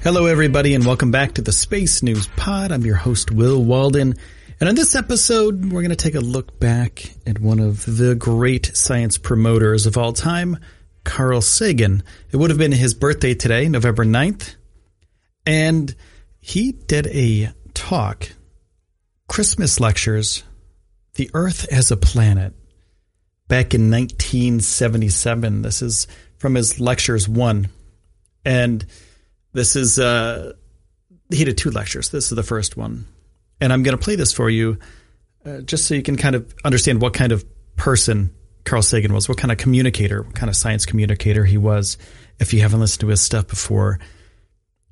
Hello, everybody, and welcome back to the Space News Pod. I'm your host, Will Walden. And on this episode, we're going to take a look back at one of the great science promoters of all time, Carl Sagan. It would have been his birthday today, November 9th. And he did a talk, Christmas lectures, The Earth as a Planet, back in 1977. This is from his lectures one. And this is uh, he did two lectures. This is the first one, and I'm going to play this for you, uh, just so you can kind of understand what kind of person Carl Sagan was, what kind of communicator, what kind of science communicator he was. If you haven't listened to his stuff before,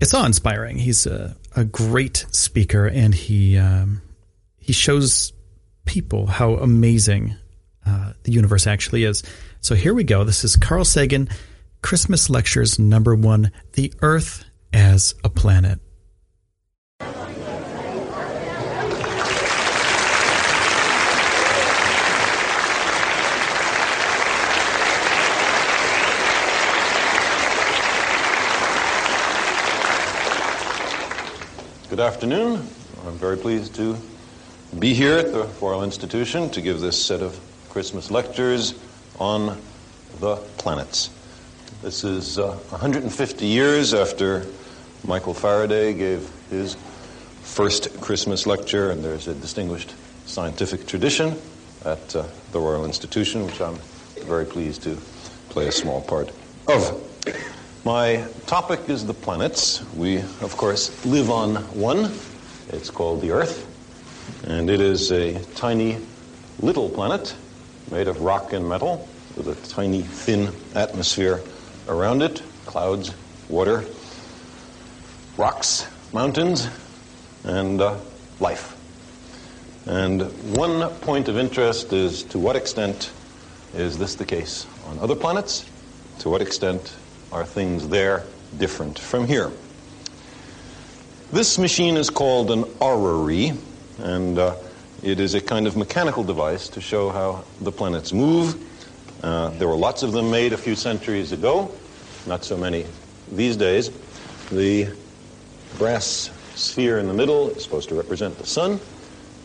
it's all inspiring. He's a, a great speaker, and he um, he shows people how amazing uh, the universe actually is. So here we go. This is Carl Sagan. Christmas Lectures number one The Earth as a Planet. Good afternoon. I'm very pleased to be here at the Royal Institution to give this set of Christmas lectures on the planets. This is uh, 150 years after Michael Faraday gave his first Christmas lecture, and there's a distinguished scientific tradition at uh, the Royal Institution, which I'm very pleased to play a small part of. My topic is the planets. We, of course, live on one. It's called the Earth, and it is a tiny little planet made of rock and metal with a tiny, thin atmosphere around it clouds, water, rocks, mountains, and uh, life. And one point of interest is to what extent is this the case on other planets? To what extent are things there different from here? This machine is called an orrery, and uh, it is a kind of mechanical device to show how the planets move uh, there were lots of them made a few centuries ago, not so many these days. The brass sphere in the middle is supposed to represent the sun,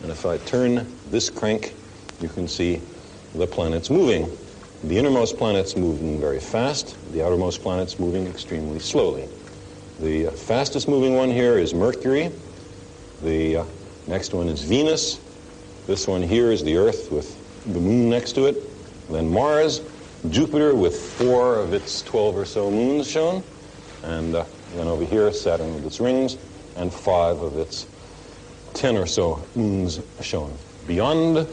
and if I turn this crank, you can see the planets moving. The innermost planets moving very fast, the outermost planets moving extremely slowly. The fastest moving one here is Mercury. The uh, next one is Venus. This one here is the Earth with the moon next to it. Then Mars, Jupiter with four of its 12 or so moons shown, and uh, then over here Saturn with its rings, and five of its 10 or so moons shown. Beyond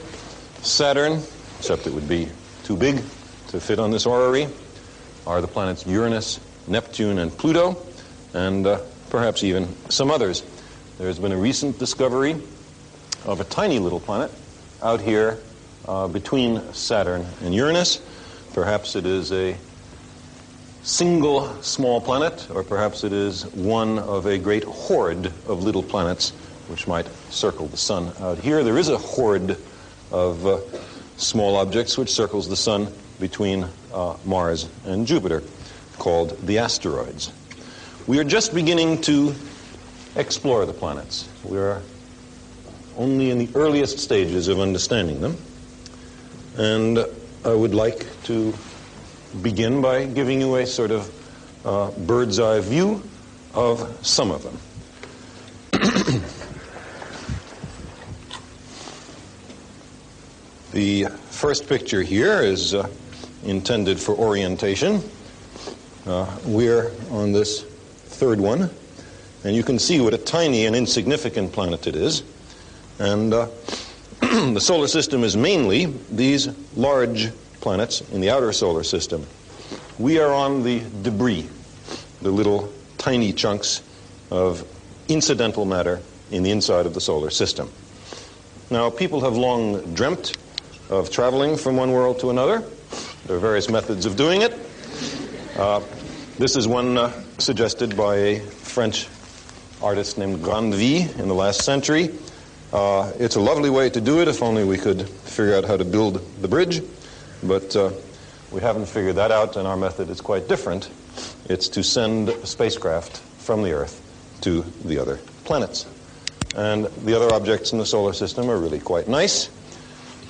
Saturn, except it would be too big to fit on this orrery, are the planets Uranus, Neptune, and Pluto, and uh, perhaps even some others. There's been a recent discovery of a tiny little planet out here uh, between Saturn and Uranus. Perhaps it is a single small planet, or perhaps it is one of a great horde of little planets which might circle the sun out here. There is a horde of uh, small objects which circles the sun between uh, Mars and Jupiter, called the asteroids. We are just beginning to explore the planets. We are only in the earliest stages of understanding them. And I would like to begin by giving you a sort of uh, bird's eye view of some of them. the first picture here is uh, intended for orientation. Uh, we're on this third one, and you can see what a tiny and insignificant planet it is. And uh, the solar system is mainly these large planets in the outer solar system. We are on the debris, the little tiny chunks of incidental matter in the inside of the solar system. Now, people have long dreamt of traveling from one world to another. There are various methods of doing it. Uh, this is one uh, suggested by a French artist named Grandville in the last century. Uh, it's a lovely way to do it if only we could figure out how to build the bridge, but uh, we haven't figured that out, and our method is quite different. It's to send spacecraft from the Earth to the other planets. And the other objects in the solar system are really quite nice.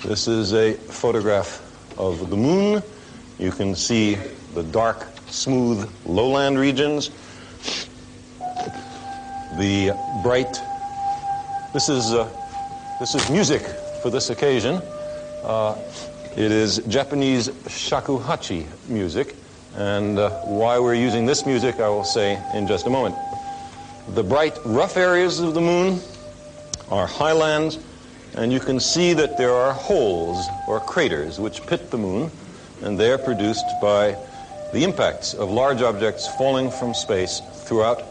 This is a photograph of the moon. You can see the dark, smooth lowland regions, the bright this is, uh, this is music for this occasion. Uh, it is Japanese shakuhachi music, and uh, why we're using this music I will say in just a moment. The bright, rough areas of the moon are highlands, and you can see that there are holes or craters which pit the moon, and they are produced by the impacts of large objects falling from space throughout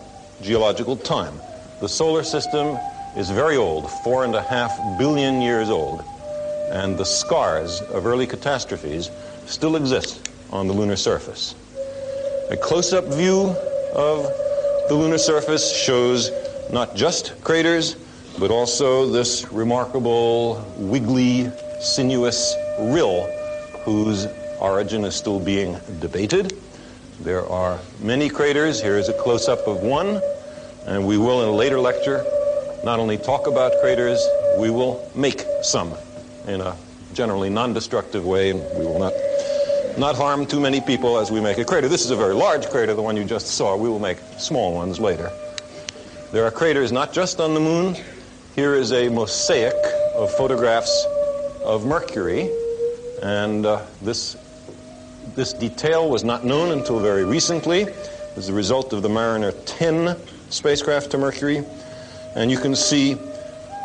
geological time. The solar system is very old, four and a half billion years old, and the scars of early catastrophes still exist on the lunar surface. A close-up view of the lunar surface shows not just craters, but also this remarkable, wiggly, sinuous rill whose origin is still being debated. There are many craters. Here is a close-up of one, and we will in a later lecture not only talk about craters, we will make some in a generally non-destructive way, and we will not, not harm too many people as we make a crater. This is a very large crater, the one you just saw. We will make small ones later. There are craters not just on the moon. Here is a mosaic of photographs of Mercury, and uh, this, this detail was not known until very recently as a result of the Mariner 10 spacecraft to Mercury. And you can see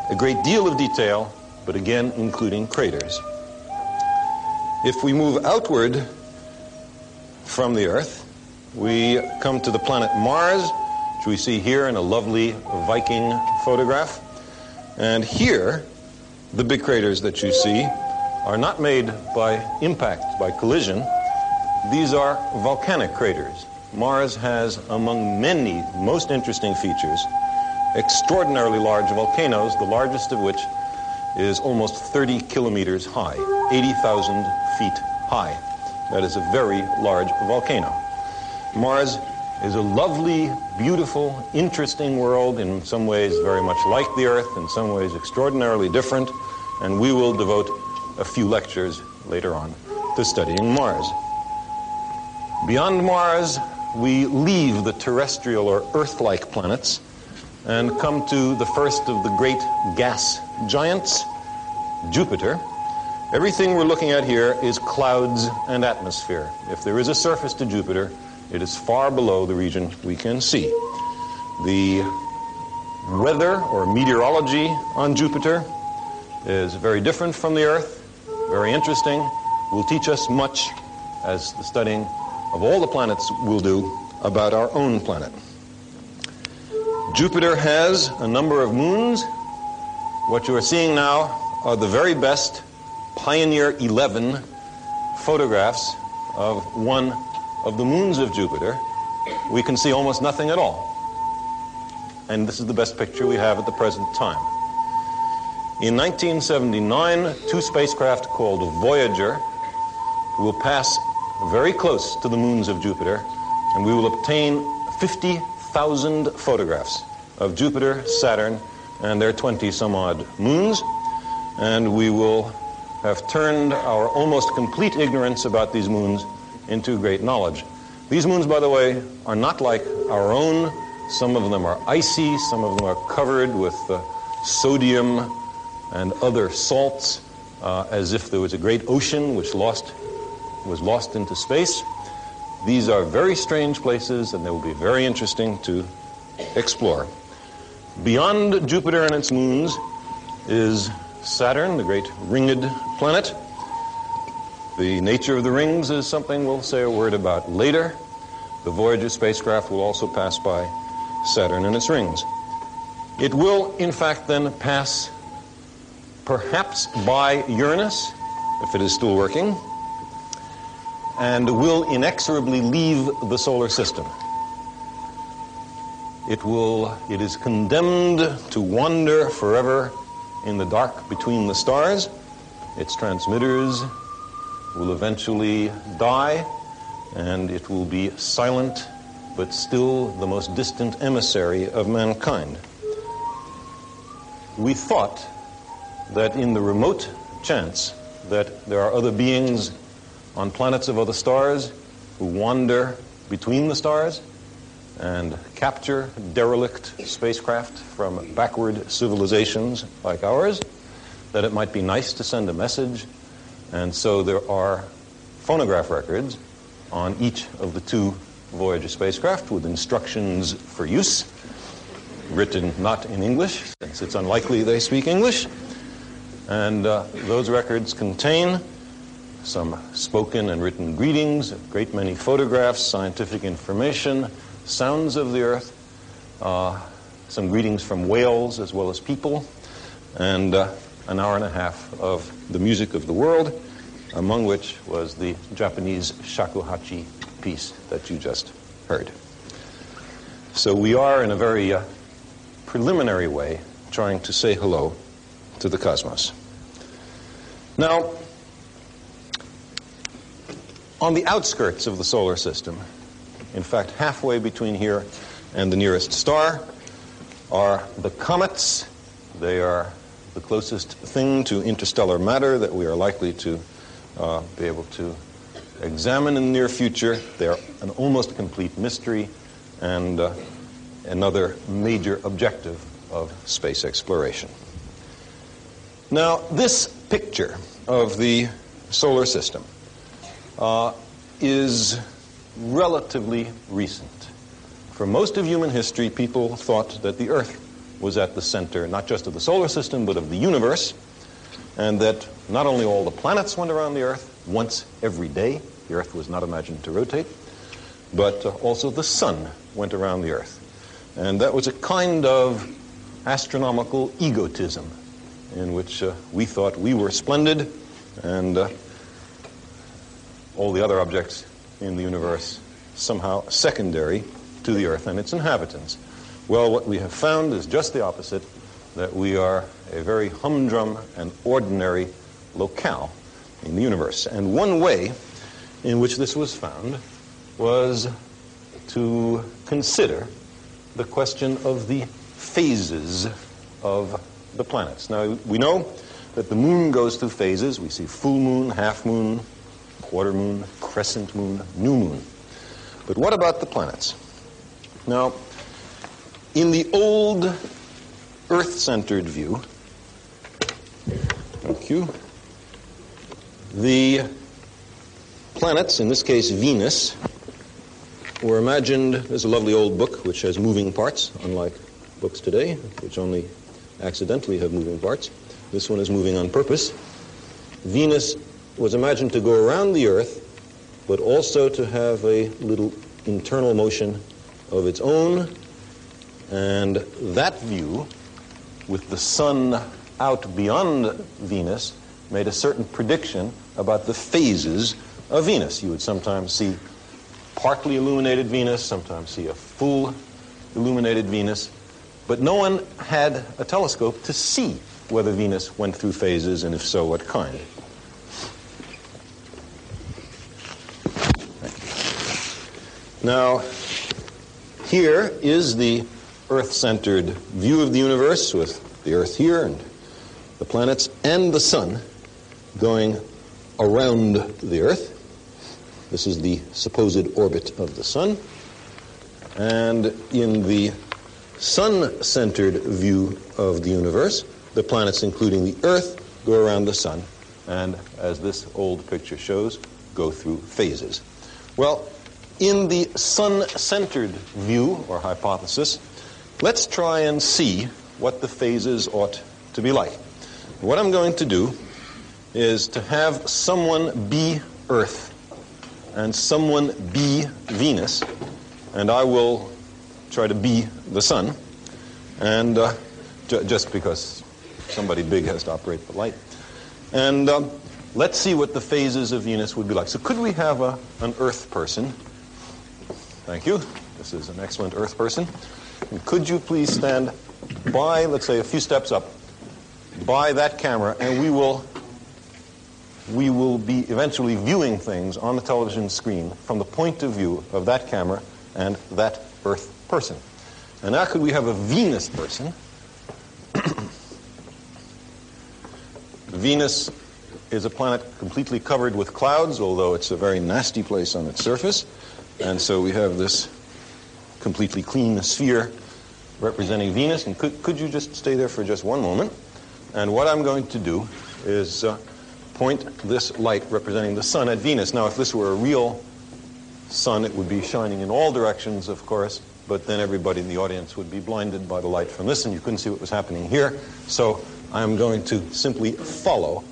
a great deal of detail, but again, including craters. If we move outward from the Earth, we come to the planet Mars, which we see here in a lovely Viking photograph. And here, the big craters that you see are not made by impact, by collision. These are volcanic craters. Mars has, among many most interesting features, extraordinarily large volcanoes, the largest of which is almost 30 kilometers high, 80,000 feet high. That is a very large volcano. Mars is a lovely, beautiful, interesting world, in some ways very much like the Earth, in some ways extraordinarily different, and we will devote a few lectures later on to studying Mars. Beyond Mars, we leave the terrestrial or Earth-like planets and come to the first of the great gas giants, Jupiter. Everything we're looking at here is clouds and atmosphere. If there is a surface to Jupiter, it is far below the region we can see. The weather or meteorology on Jupiter is very different from the Earth, very interesting, will teach us much as the studying of all the planets will do about our own planet. Jupiter has a number of moons. What you are seeing now are the very best Pioneer 11 photographs of one of the moons of Jupiter. We can see almost nothing at all. And this is the best picture we have at the present time. In 1979, two spacecraft called Voyager will pass very close to the moons of Jupiter, and we will obtain 50 thousand photographs of Jupiter, Saturn, and their 20 some odd moons, and we will have turned our almost complete ignorance about these moons into great knowledge. These moons, by the way, are not like our own. Some of them are icy, some of them are covered with uh, sodium and other salts, uh, as if there was a great ocean which lost, was lost into space. These are very strange places, and they will be very interesting to explore. Beyond Jupiter and its moons is Saturn, the great ringed planet. The nature of the rings is something we'll say a word about later. The Voyager spacecraft will also pass by Saturn and its rings. It will, in fact, then pass perhaps by Uranus, if it is still working, and will inexorably leave the solar system. It will, it is condemned to wander forever in the dark between the stars. Its transmitters will eventually die, and it will be silent, but still the most distant emissary of mankind. We thought that in the remote chance that there are other beings on planets of other stars who wander between the stars and capture derelict spacecraft from backward civilizations like ours, that it might be nice to send a message. And so there are phonograph records on each of the two Voyager spacecraft with instructions for use, written not in English, since it's unlikely they speak English. And uh, those records contain some spoken and written greetings, a great many photographs, scientific information, sounds of the earth, uh, some greetings from whales as well as people, and uh, an hour and a half of the music of the world, among which was the Japanese shakuhachi piece that you just heard. So we are, in a very uh, preliminary way, trying to say hello to the cosmos. Now, on the outskirts of the solar system, in fact, halfway between here and the nearest star, are the comets. They are the closest thing to interstellar matter that we are likely to uh, be able to examine in the near future. They are an almost complete mystery and uh, another major objective of space exploration. Now, this picture of the solar system uh, is relatively recent. For most of human history, people thought that the Earth was at the center not just of the solar system, but of the universe, and that not only all the planets went around the Earth once every day, the Earth was not imagined to rotate, but uh, also the Sun went around the Earth. And that was a kind of astronomical egotism in which uh, we thought we were splendid and uh, all the other objects in the universe somehow secondary to the Earth and its inhabitants. Well, what we have found is just the opposite, that we are a very humdrum and ordinary locale in the universe. And one way in which this was found was to consider the question of the phases of the planets. Now, we know that the moon goes through phases. We see full moon, half moon, quarter moon, crescent moon, new moon. But what about the planets? Now, in the old Earth-centered view, thank you, the planets, in this case Venus, were imagined, there's a lovely old book which has moving parts, unlike books today, which only accidentally have moving parts. This one is moving on purpose. Venus was imagined to go around the Earth, but also to have a little internal motion of its own. And that view, with the sun out beyond Venus, made a certain prediction about the phases of Venus. You would sometimes see partly illuminated Venus, sometimes see a full illuminated Venus, but no one had a telescope to see whether Venus went through phases, and if so, what kind. Now, here is the Earth-centered view of the universe with the Earth here and the planets and the Sun going around the Earth. This is the supposed orbit of the Sun. And in the Sun-centered view of the universe, the planets, including the Earth, go around the Sun, and as this old picture shows, go through phases. Well, in the sun-centered view or hypothesis, let's try and see what the phases ought to be like. what I'm going to do is to have someone be Earth and someone be Venus, and I will try to be the sun, and uh, ju- just because somebody big has to operate the light. And um, let's see what the phases of Venus would be like. So could we have a, an Earth person? Thank you. This is an excellent Earth person. And could you please stand by, let's say, a few steps up, by that camera, and we will we will be eventually viewing things on the television screen from the point of view of that camera and that Earth person. And now could we have a Venus person? Venus is a planet completely covered with clouds, although it's a very nasty place on its surface. And so we have this completely clean sphere representing Venus. And could, could you just stay there for just one moment? And what I'm going to do is uh, point this light representing the sun at Venus. Now, if this were a real sun, it would be shining in all directions, of course, but then everybody in the audience would be blinded by the light from this, and you couldn't see what was happening here. So I'm going to simply follow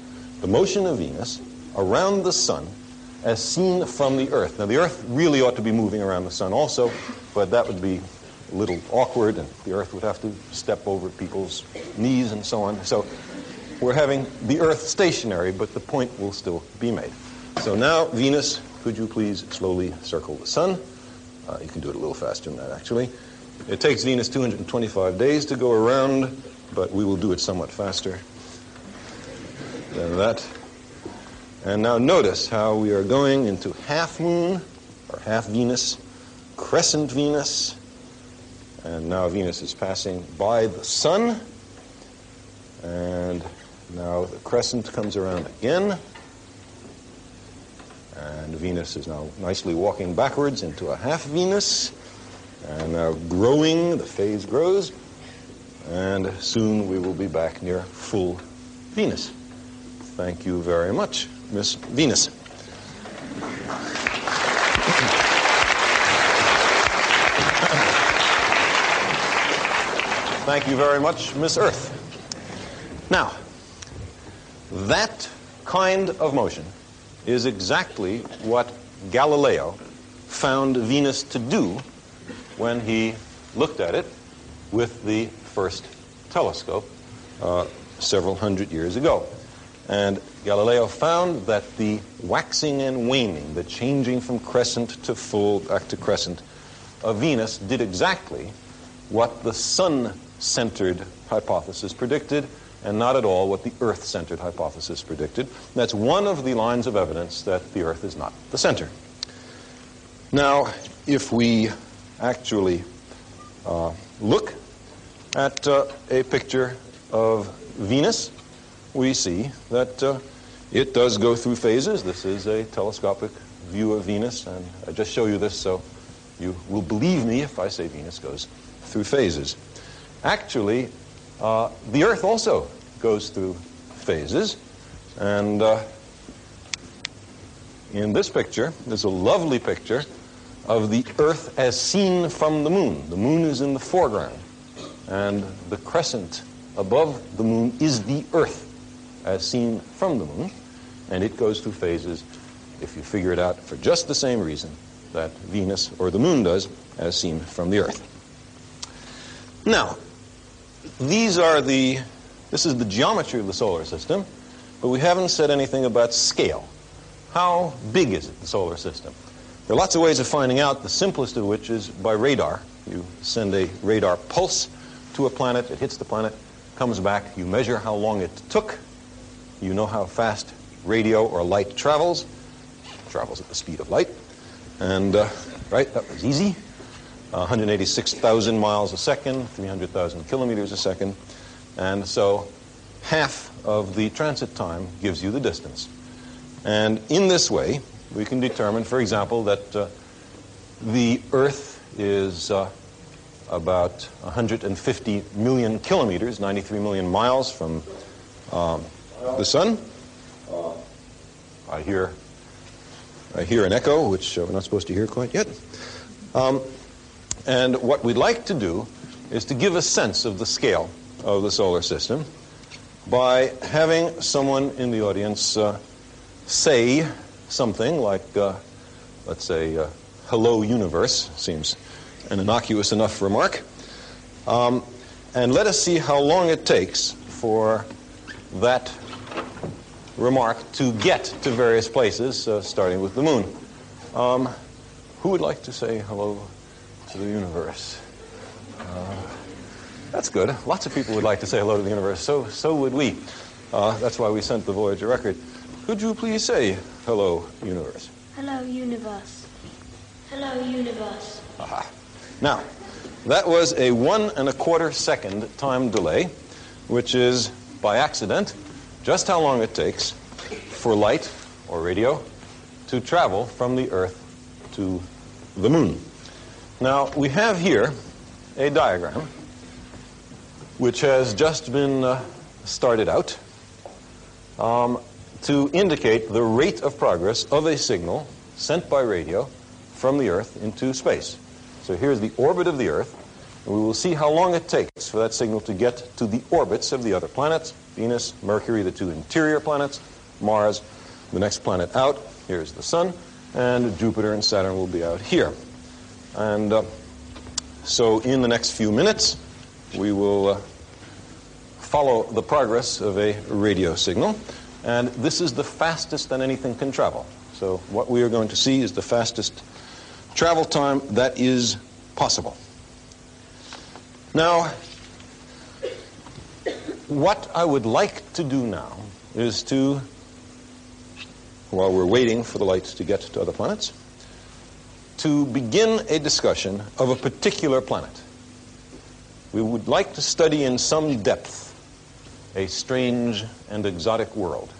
the motion of Venus around the sun as seen from the Earth. Now, the Earth really ought to be moving around the sun also, but that would be a little awkward, and the Earth would have to step over people's knees and so on. So we're having the Earth stationary, but the point will still be made. So now, Venus, could you please slowly circle the sun? Uh, you can do it a little faster than that, actually. It takes Venus 225 days to go around, but we will do it somewhat faster than that. And now notice how we are going into half moon, or half Venus, crescent Venus, and now Venus is passing by the sun, and now the crescent comes around again, and Venus is now nicely walking backwards into a half Venus, and now growing, the phase grows, and soon we will be back near full Venus. Thank you very much, Miss Venus. Thank you very much, Miss Earth. Now, that kind of motion is exactly what Galileo found Venus to do when he looked at it with the first telescope uh, several hundred years ago. And Galileo found that the waxing and waning, the changing from crescent to full back to crescent of Venus did exactly what the sun centered hypothesis predicted and not at all what the Earth centered hypothesis predicted. That's one of the lines of evidence that the Earth is not the center. Now, if we actually uh, look at uh, a picture of Venus, we see that uh, it does go through phases. This is a telescopic view of Venus, and I just show you this so you will believe me if I say Venus goes through phases. Actually, uh, the Earth also goes through phases, and uh, in this picture, there's a lovely picture of the Earth as seen from the moon. The moon is in the foreground, and the crescent above the moon is the Earth as seen from the moon, and it goes through phases if you figure it out for just the same reason that Venus or the moon does as seen from the Earth. Now, these are the, this is the geometry of the solar system, but we haven't said anything about scale. How big is it, the solar system? There are lots of ways of finding out, the simplest of which is by radar. You send a radar pulse to a planet, it hits the planet, comes back, you measure how long it took, you know how fast radio or light travels, travels at the speed of light, and, uh, right, that was easy. 186,000 miles a second, 300,000 kilometers a second. And so half of the transit time gives you the distance. And in this way, we can determine, for example, that uh, the Earth is uh, about 150 million kilometers, 93 million miles from um, the Sun. I hear, I hear an echo, which uh, we're not supposed to hear quite yet. Um, and what we'd like to do is to give a sense of the scale of the solar system. by having someone in the audience uh, say something like, uh, let's say, uh, hello, universe, seems an innocuous enough remark. Um, and let us see how long it takes for that remark to get to various places, uh, starting with the moon. Um, who would like to say hello to the universe? Uh, that's good. Lots of people would like to say hello to the universe. So, so would we. Uh, that's why we sent the Voyager record. Could you please say hello, universe? Hello, universe. Hello, universe. Aha. Now, that was a one and a quarter second time delay, which is, by accident, just how long it takes for light or radio to travel from the Earth to the moon. Now, we have here a diagram which has just been uh, started out um, to indicate the rate of progress of a signal sent by radio from the Earth into space. So here's the orbit of the Earth, and we will see how long it takes for that signal to get to the orbits of the other planets, Venus, Mercury, the two interior planets, Mars, the next planet out, here's the Sun, and Jupiter and Saturn will be out here. And uh, so in the next few minutes, we will uh, follow the progress of a radio signal. And this is the fastest that anything can travel. So what we are going to see is the fastest travel time that is possible. Now, what I would like to do now is to, while we're waiting for the light to get to other planets, to begin a discussion of a particular planet. We would like to study in some depth a strange and exotic world.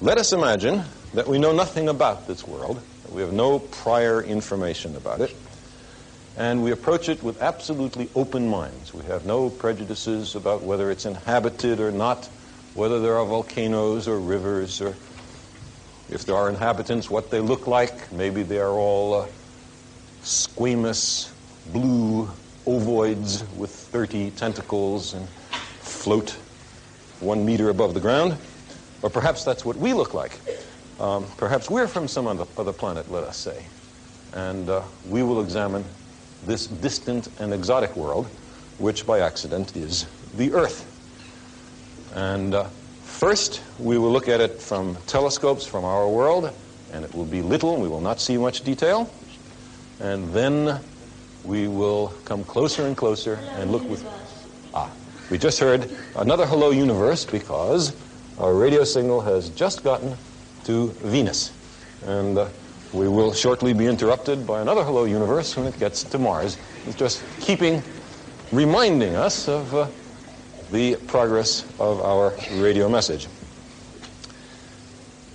Let us imagine that we know nothing about this world, that we have no prior information about it, and we approach it with absolutely open minds. We have no prejudices about whether it's inhabited or not, whether there are volcanoes or rivers, or if there are inhabitants, what they look like. Maybe they are all uh, squamous blue ovoids with 30 tentacles and float one meter above the ground. Or perhaps that's what we look like. Um, perhaps we're from some other, other planet, let us say. And uh, we will examine this distant and exotic world, which by accident is the Earth. And uh, first, we will look at it from telescopes from our world, and it will be little, and we will not see much detail. And then we will come closer and closer and look with. Ah, we just heard another hello universe because our radio signal has just gotten to Venus. And uh, we will shortly be interrupted by another hello universe when it gets to Mars. It's just keeping reminding us of uh, the progress of our radio message.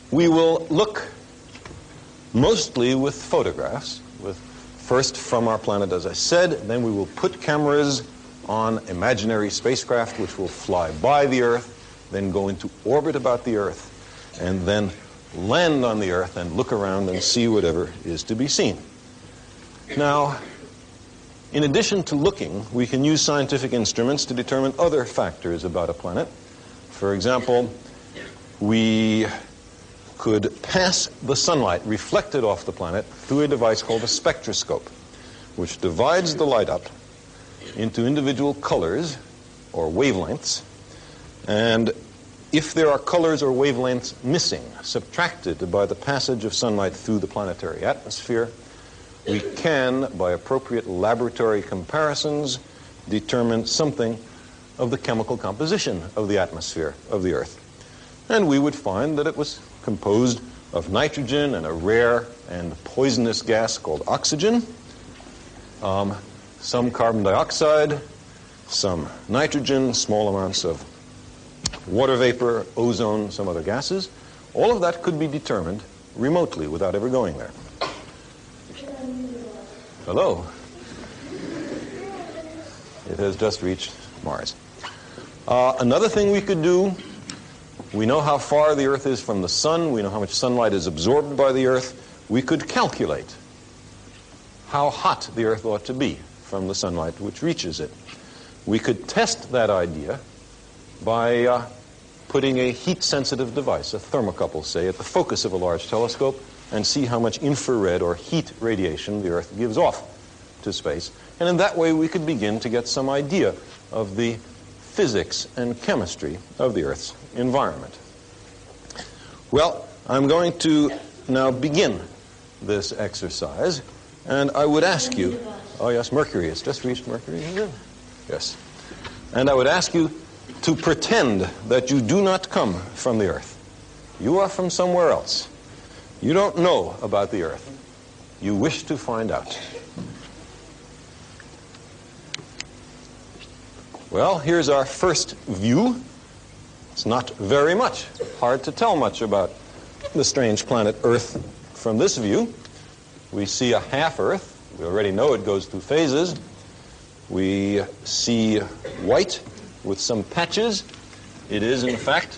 We will look mostly with photographs, with first from our planet, as I said, then we will put cameras on imaginary spacecraft which will fly by the Earth, then go into orbit about the Earth, and then land on the earth and look around and see whatever is to be seen. Now, in addition to looking, we can use scientific instruments to determine other factors about a planet. For example, we could pass the sunlight reflected off the planet through a device called a spectroscope, which divides the light up into individual colors or wavelengths and if there are colors or wavelengths missing, subtracted by the passage of sunlight through the planetary atmosphere, we can, by appropriate laboratory comparisons, determine something of the chemical composition of the atmosphere of the Earth. And we would find that it was composed of nitrogen and a rare and poisonous gas called oxygen, um, some carbon dioxide, some nitrogen, small amounts of water vapor, ozone, some other gases. All of that could be determined remotely without ever going there. Hello. It has just reached Mars. Uh, another thing we could do, we know how far the Earth is from the Sun, we know how much sunlight is absorbed by the Earth. We could calculate how hot the Earth ought to be from the sunlight which reaches it. We could test that idea by uh, putting a heat-sensitive device, a thermocouple, say, at the focus of a large telescope and see how much infrared or heat radiation the Earth gives off to space. And in that way, we could begin to get some idea of the physics and chemistry of the Earth's environment. Well, I'm going to now begin this exercise, and I would ask you, oh yes, Mercury, it's just reached Mercury, Yes. And I would ask you to pretend that you do not come from the earth. You are from somewhere else. You don't know about the earth. You wish to find out. Well, here's our first view. It's not very much. Hard to tell much about the strange planet Earth from this view. We see a half Earth. We already know it goes through phases. We see white with some patches. It is, in fact,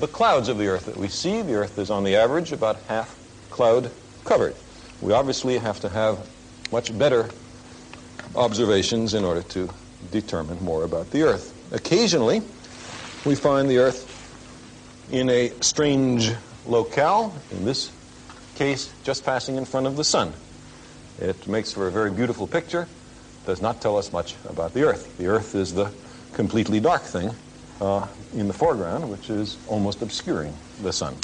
the clouds of the Earth that we see. The Earth is, on the average, about half cloud covered. We obviously have to have much better observations in order to determine more about the Earth. Occasionally, we find the Earth in a strange locale, in this case, just passing in front of the Sun. It makes for a very beautiful picture, does not tell us much about the Earth. The Earth is the completely dark thing uh, in the foreground, which is almost obscuring the sun.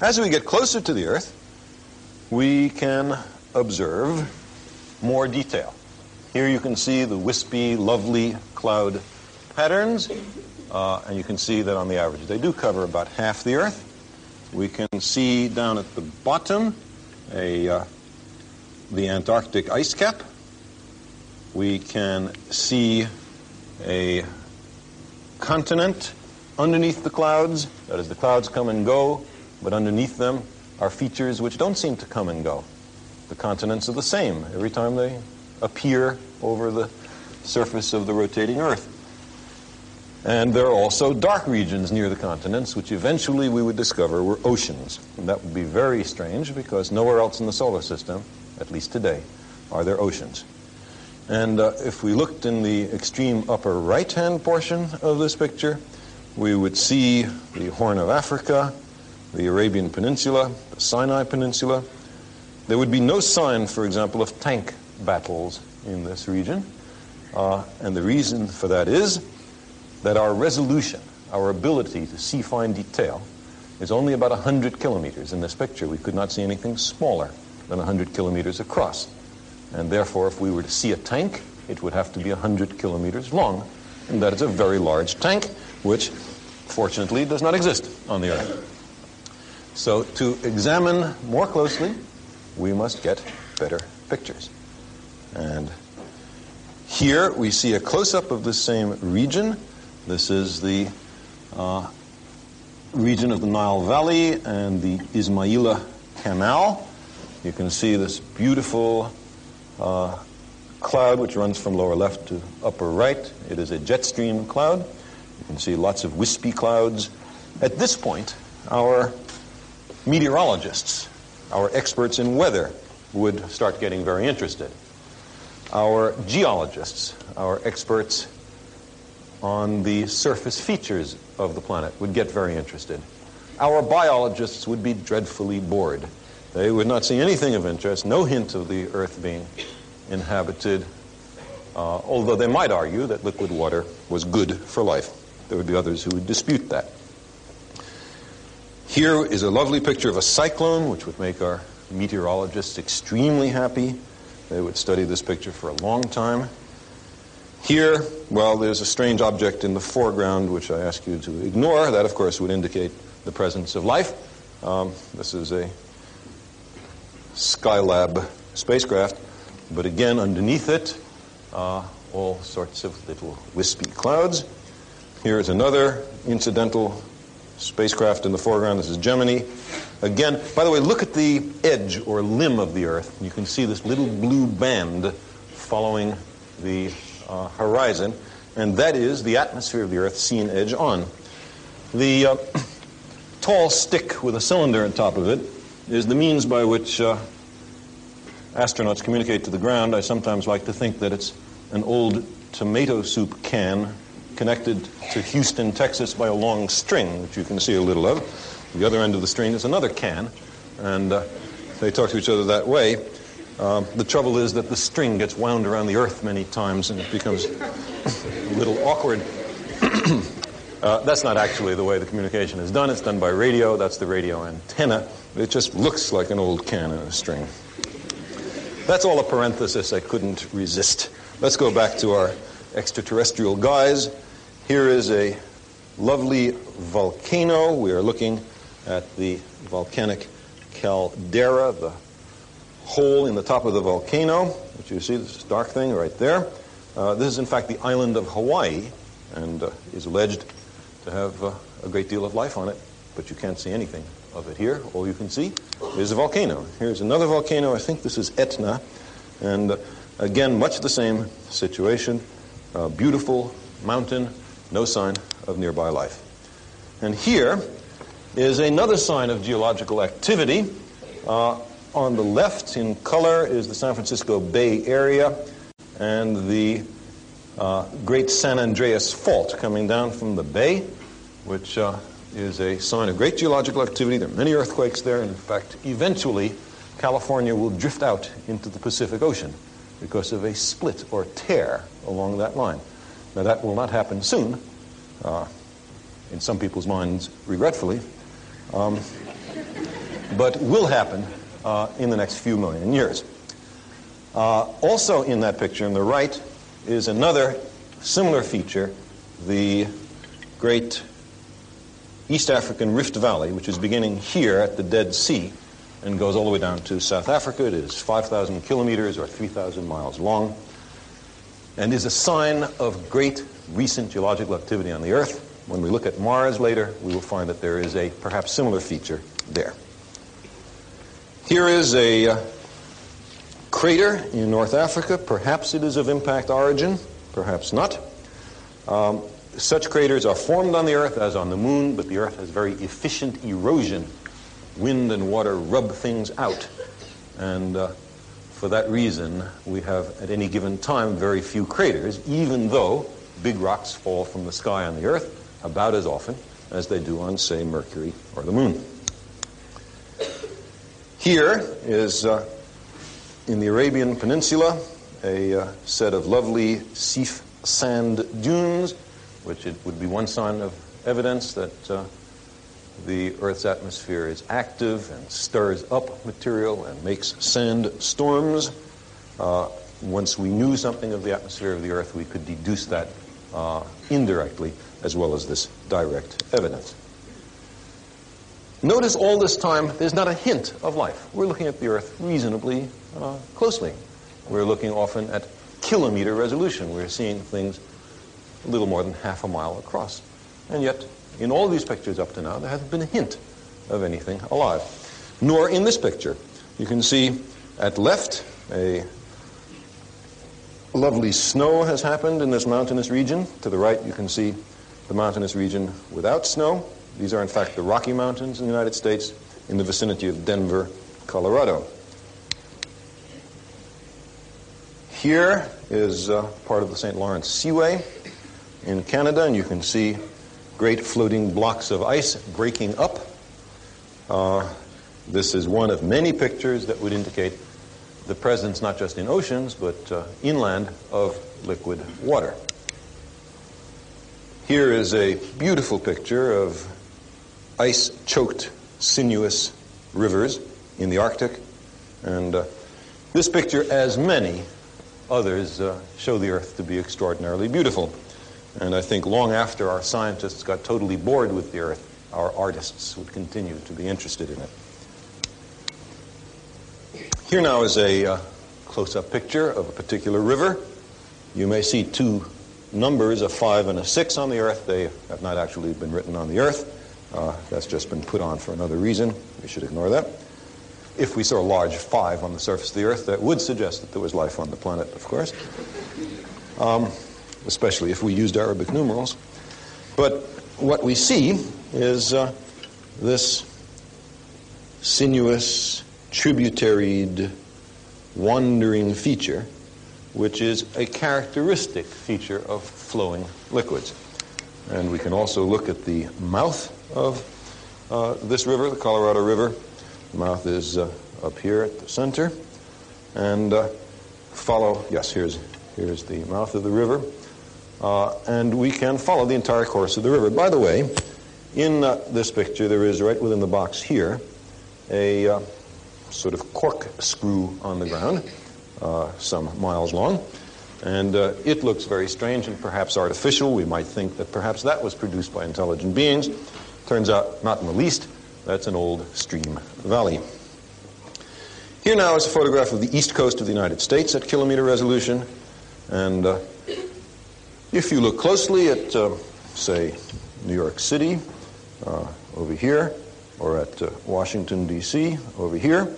As we get closer to the Earth, we can observe more detail. Here you can see the wispy, lovely cloud patterns, uh, and you can see that on the average they do cover about half the Earth. We can see down at the bottom a, uh, the Antarctic ice cap. We can see a continent underneath the clouds. That is, the clouds come and go, but underneath them are features which don't seem to come and go. The continents are the same every time they appear over the surface of the rotating Earth. And there are also dark regions near the continents, which eventually we would discover were oceans. And that would be very strange because nowhere else in the solar system, at least today, are there oceans. And uh, if we looked in the extreme upper right-hand portion of this picture, we would see the Horn of Africa, the Arabian Peninsula, the Sinai Peninsula. There would be no sign, for example, of tank battles in this region. Uh, and the reason for that is that our resolution, our ability to see fine detail, is only about 100 kilometers in this picture. We could not see anything smaller than 100 kilometers across. And therefore, if we were to see a tank, it would have to be 100 kilometers long. And that is a very large tank, which fortunately does not exist on the Earth. So to examine more closely, we must get better pictures. And here we see a close-up of the same region. This is the uh, region of the Nile Valley and the Ismailia Canal. You can see this beautiful uh, cloud which runs from lower left to upper right. It is a jet stream cloud. You can see lots of wispy clouds. At this point, our meteorologists, our experts in weather, would start getting very interested. Our geologists, our experts on the surface features of the planet, would get very interested. Our biologists would be dreadfully bored. They would not see anything of interest, no hint of the Earth being inhabited, uh, although they might argue that liquid water was good for life. There would be others who would dispute that. Here is a lovely picture of a cyclone, which would make our meteorologists extremely happy. They would study this picture for a long time. Here, well, there's a strange object in the foreground which I ask you to ignore. That, of course, would indicate the presence of life. Um, this is a Skylab spacecraft, but again, underneath it, uh, all sorts of little wispy clouds. Here's another incidental spacecraft in the foreground. This is Gemini. Again, by the way, look at the edge or limb of the Earth. You can see this little blue band following the uh, horizon, and that is the atmosphere of the Earth seen edge on. The uh, tall stick with a cylinder on top of it is the means by which uh, astronauts communicate to the ground. I sometimes like to think that it's an old tomato soup can connected to Houston, Texas by a long string, which you can see a little of. The other end of the string is another can, and uh, they talk to each other that way. Um, the trouble is that the string gets wound around the earth many times and it becomes a little awkward. uh, that's not actually the way the communication is done. It's done by radio. That's the radio antenna. It just looks like an old can in a string. That's all a parenthesis I couldn't resist. Let's go back to our extraterrestrial guys. Here is a lovely volcano. We are looking at the volcanic caldera, the hole in the top of the volcano, which you see, this dark thing right there. Uh, this is, in fact, the island of Hawaii and uh, is alleged to have uh, a great deal of life on it, but you can't see anything of it here. All you can see is a volcano. Here's another volcano. I think this is Etna. And uh, again, much the same situation. beautiful mountain, no sign of nearby life. And here is another sign of geological activity. Uh, on the left in color is the San Francisco Bay Area and the uh, Great San Andreas Fault coming down from the bay, which uh, is a sign of great geological activity. There are many earthquakes there. In fact, eventually, California will drift out into the Pacific Ocean because of a split or tear along that line. Now, that will not happen soon, uh, in some people's minds, regretfully, um, but will happen uh, in the next few million years. Uh, also in that picture on the right is another similar feature, the great East African Rift Valley, which is beginning here at the Dead Sea and goes all the way down to South Africa. It is 5,000 kilometers or 3,000 miles long and is a sign of great recent geological activity on the Earth. When we look at Mars later, we will find that there is a perhaps similar feature there. Here is a uh, crater in North Africa. Perhaps it is of impact origin, perhaps not. Um, such craters are formed on the Earth as on the Moon, but the Earth has very efficient erosion. Wind and water rub things out. And uh, for that reason, we have at any given time very few craters, even though big rocks fall from the sky on the Earth about as often as they do on, say, Mercury or the Moon. Here is uh, in the Arabian Peninsula a uh, set of lovely seif sand dunes, which it would be one sign of evidence that uh, the Earth's atmosphere is active and stirs up material and makes sand storms. Uh, once we knew something of the atmosphere of the Earth, we could deduce that uh, indirectly as well as this direct evidence. Notice all this time, there's not a hint of life. We're looking at the Earth reasonably uh, closely. We're looking often at kilometer resolution. We're seeing things a little more than half a mile across. And yet, in all these pictures up to now, there hasn't been a hint of anything alive. Nor in this picture. You can see at left a lovely snow has happened in this mountainous region. To the right, you can see the mountainous region without snow. These are, in fact, the Rocky Mountains in the United States in the vicinity of Denver, Colorado. Here is uh, part of the St. Lawrence Seaway in Canada, and you can see great floating blocks of ice breaking up. Uh, this is one of many pictures that would indicate the presence not just in oceans, but uh, inland of liquid water. Here is a beautiful picture of ice choked, sinuous rivers in the Arctic. And uh, this picture, as many others, uh, show the Earth to be extraordinarily beautiful. And I think long after our scientists got totally bored with the Earth, our artists would continue to be interested in it. Here now is a uh, close up picture of a particular river. You may see two numbers, a five and a six, on the Earth. They have not actually been written on the Earth. Uh, that's just been put on for another reason. We should ignore that. If we saw a large five on the surface of the Earth, that would suggest that there was life on the planet, of course, um, especially if we used Arabic numerals. But what we see is uh, this sinuous, tributaried, wandering feature, which is a characteristic feature of flowing liquids. And we can also look at the mouth of uh, this river, the Colorado River. The mouth is uh, up here at the center. And uh, follow, yes, here's, here's the mouth of the river. Uh, and we can follow the entire course of the river. By the way, in uh, this picture, there is right within the box here a uh, sort of corkscrew on the ground, some miles long. And uh, it looks very strange and perhaps artificial. We might think that perhaps that was produced by intelligent beings. Turns out, not in the least, that's an old stream valley. Here now is a photograph of the east coast of the United States at kilometer resolution. And uh, if you look closely at, uh, say, New York City uh, over here, or at uh, Washington, D.C. over here,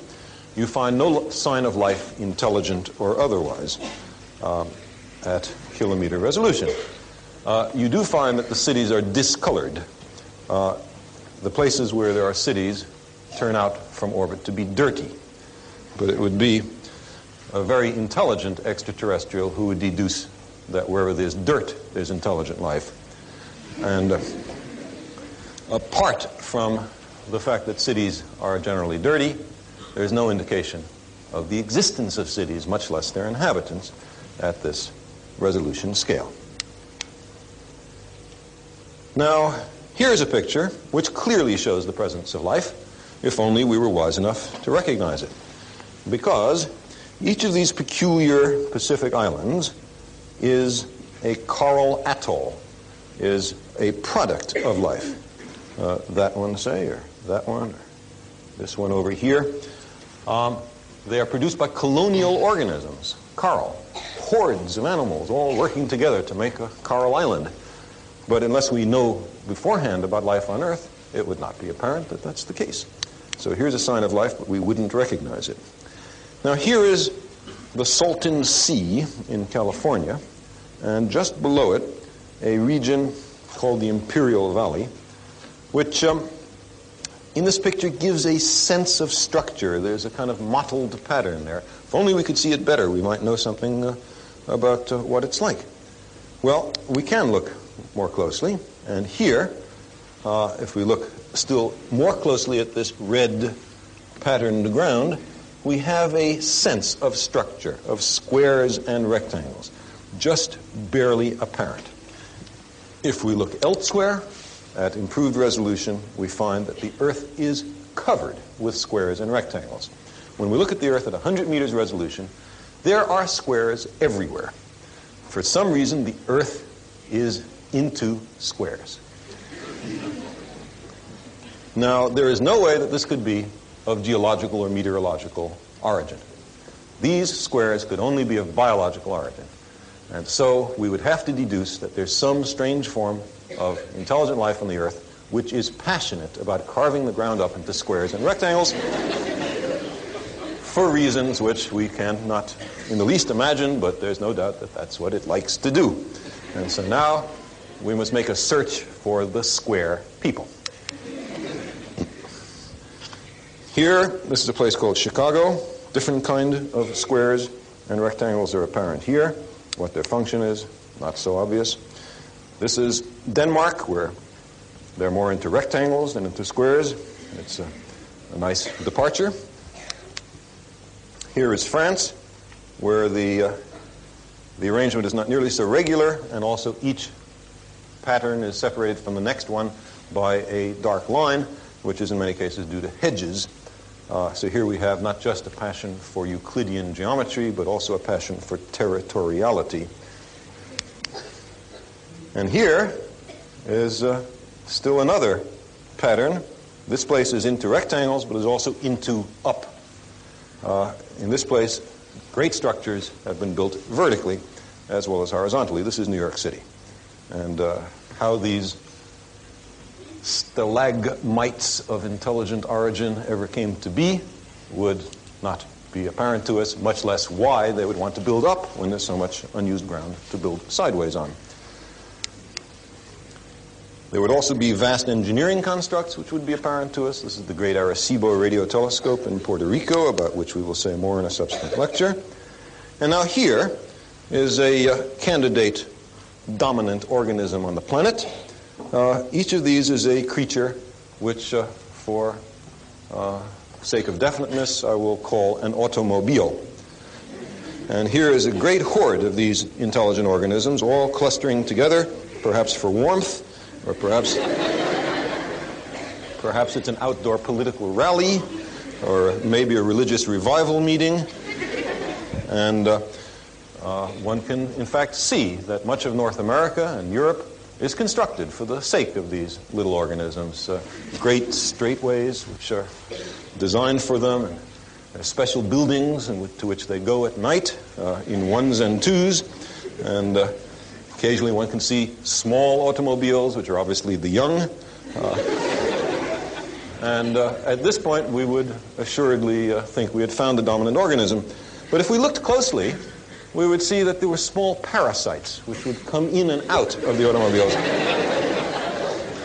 you find no sign of life, intelligent or otherwise um, at kilometer resolution. Uh, you do find that the cities are discolored. Uh, the places where there are cities turn out from orbit to be dirty. But it would be a very intelligent extraterrestrial who would deduce that wherever there's dirt, there's intelligent life. And uh, apart from the fact that cities are generally dirty, there's no indication of the existence of cities, much less their inhabitants at this resolution scale. Now, here's a picture which clearly shows the presence of life, if only we were wise enough to recognize it. Because each of these peculiar Pacific islands is a coral atoll, is a product of life. Uh, that one, say, or that one, this one over here. Um, they are produced by colonial organisms, coral hordes of animals all working together to make a coral island. But unless we know beforehand about life on Earth, it would not be apparent that that's the case. So here's a sign of life, but we wouldn't recognize it. Now here is the Salton Sea in California, and just below it, a region called the Imperial Valley, which um, in this picture gives a sense of structure. There's a kind of mottled pattern there. If only we could see it better, we might know something uh, about uh, what it's like. Well, we can look more closely, and here, uh, if we look still more closely at this red patterned ground, we have a sense of structure, of squares and rectangles, just barely apparent. If we look elsewhere at improved resolution, we find that the Earth is covered with squares and rectangles. When we look at the Earth at 100 meters resolution, there are squares everywhere. For some reason, the Earth is into squares. Now, there is no way that this could be of geological or meteorological origin. These squares could only be of biological origin. And so we would have to deduce that there's some strange form of intelligent life on the Earth which is passionate about carving the ground up into squares and rectangles for reasons which we cannot not in the least imagine, but there's no doubt that that's what it likes to do. And so now we must make a search for the square people. Here, this is a place called Chicago. Different kind of squares and rectangles are apparent here. What their function is, not so obvious. This is Denmark, where they're more into rectangles than into squares. It's a, a nice departure. Here is France, where the, uh, the arrangement is not nearly so regular, and also each pattern is separated from the next one by a dark line, which is in many cases due to hedges. Uh, so here we have not just a passion for Euclidean geometry, but also a passion for territoriality. And here is uh, still another pattern. This place is into rectangles, but is also into up. Uh, in this place, great structures have been built vertically as well as horizontally. This is New York City. And uh, how these stalagmites of intelligent origin ever came to be would not be apparent to us, much less why they would want to build up when there's so much unused ground to build sideways on. There would also be vast engineering constructs which would be apparent to us. This is the great Arecibo radio telescope in Puerto Rico, about which we will say more in a subsequent lecture. And now here is a uh, candidate dominant organism on the planet. Uh, each of these is a creature which, uh, for uh, sake of definiteness, I will call an automobile. And here is a great horde of these intelligent organisms, all clustering together, perhaps for warmth, or perhaps, perhaps it's an outdoor political rally, or maybe a religious revival meeting. And uh, uh, one can, in fact, see that much of North America and Europe is constructed for the sake of these little organisms. Uh, great straightways, which are designed for them, and special buildings to which they go at night uh, in ones and twos. And uh, occasionally one can see small automobiles, which are obviously the young. Uh, and uh, at this point, we would assuredly uh, think we had found the dominant organism. But if we looked closely, we would see that there were small parasites which would come in and out of the automobiles.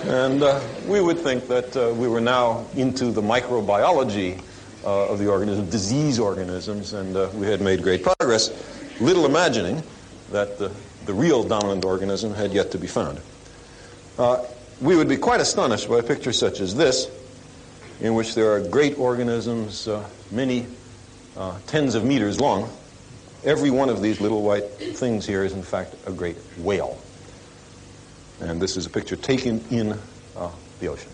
and uh, we would think that uh, we were now into the microbiology uh, of the organism, disease organisms, and uh, we had made great progress, little imagining that the, the real dominant organism had yet to be found. Uh, we would be quite astonished by a picture such as this, in which there are great organisms, uh, many tens of meters long, Every one of these little white things here is, in fact, a great whale. And this is a picture taken in uh, the ocean.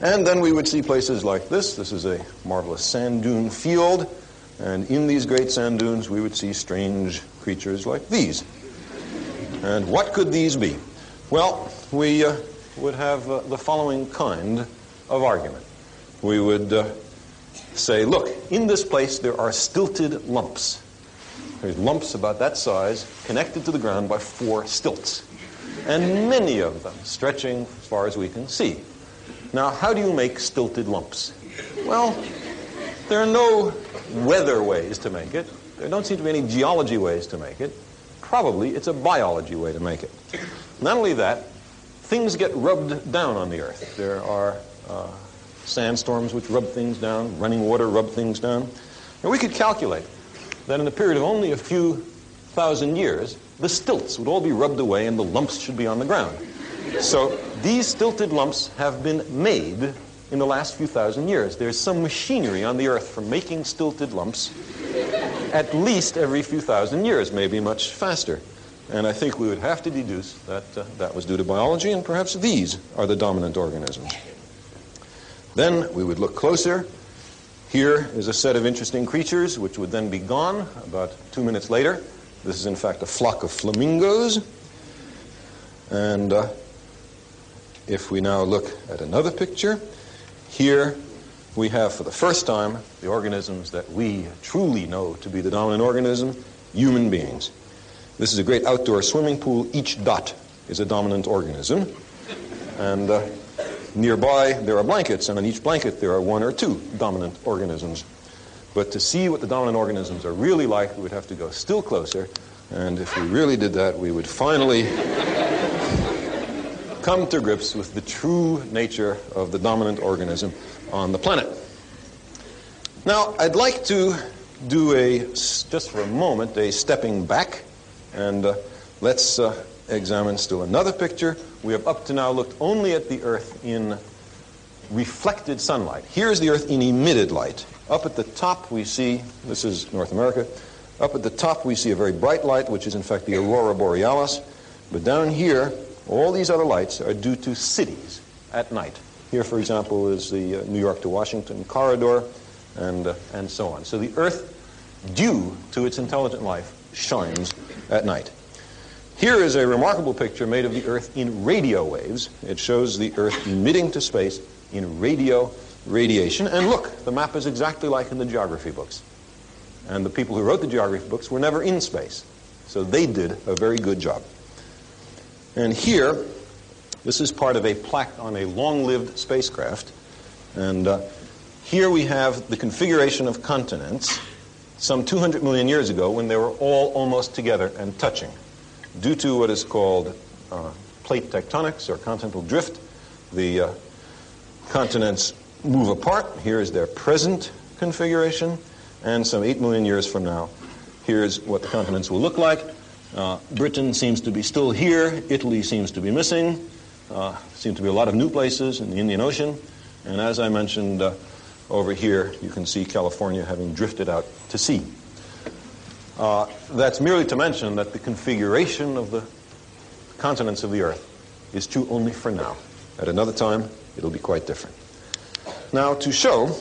And then we would see places like this. This is a marvelous sand dune field. And in these great sand dunes, we would see strange creatures like these. And what could these be? Well, we uh, would have uh, the following kind of argument. We would uh, say, look, in this place there are stilted lumps. There's lumps about that size connected to the ground by four stilts, and many of them stretching as far as we can see. Now, how do you make stilted lumps? Well, there are no weather ways to make it. There don't seem to be any geology ways to make it. Probably it's a biology way to make it. Not only that, things get rubbed down on the earth. There are uh, sandstorms which rub things down, running water rub things down. And we could calculate that in a period of only a few thousand years, the stilts would all be rubbed away and the lumps should be on the ground. So these stilted lumps have been made in the last few thousand years. There's some machinery on the earth for making stilted lumps at least every few thousand years, maybe much faster. And I think we would have to deduce that uh, that was due to biology, and perhaps these are the dominant organisms. Then we would look closer. Here is a set of interesting creatures which would then be gone about two minutes later. This is, in fact, a flock of flamingos. And uh, if we now look at another picture, here we have for the first time the organisms that we truly know to be the dominant organism, human beings. This is a great outdoor swimming pool. Each dot is a dominant organism. And uh, Nearby, there are blankets, and on each blanket there are one or two dominant organisms. But to see what the dominant organisms are really like, we would have to go still closer. And if we really did that, we would finally come to grips with the true nature of the dominant organism on the planet. Now, I'd like to do a, just for a moment, a stepping back, and uh, let's uh, examine still another picture. We have up to now looked only at the Earth in reflected sunlight. Here's the Earth in emitted light. Up at the top we see, this is North America, up at the top we see a very bright light, which is in fact the aurora borealis. But down here, all these other lights are due to cities at night. Here, for example, is the uh, New York to Washington corridor, and, uh, and so on. So the Earth, due to its intelligent life, shines at night. Here is a remarkable picture made of the Earth in radio waves. It shows the Earth emitting to space in radio radiation. And look, the map is exactly like in the geography books. And the people who wrote the geography books were never in space. So they did a very good job. And here, this is part of a plaque on a long-lived spacecraft. And uh, here we have the configuration of continents some 200 million years ago when they were all almost together and touching due to what is called uh, plate tectonics or continental drift, the uh, continents move apart. Here is their present configuration, and some 8 million years from now, here's what the continents will look like. Uh, Britain seems to be still here. Italy seems to be missing. Uh, seem to be a lot of new places in the Indian Ocean. And as I mentioned, uh, over here you can see California having drifted out to sea. Uh, that's merely to mention that the configuration of the continents of the Earth is true only for now. At another time, it'll be quite different. Now, to show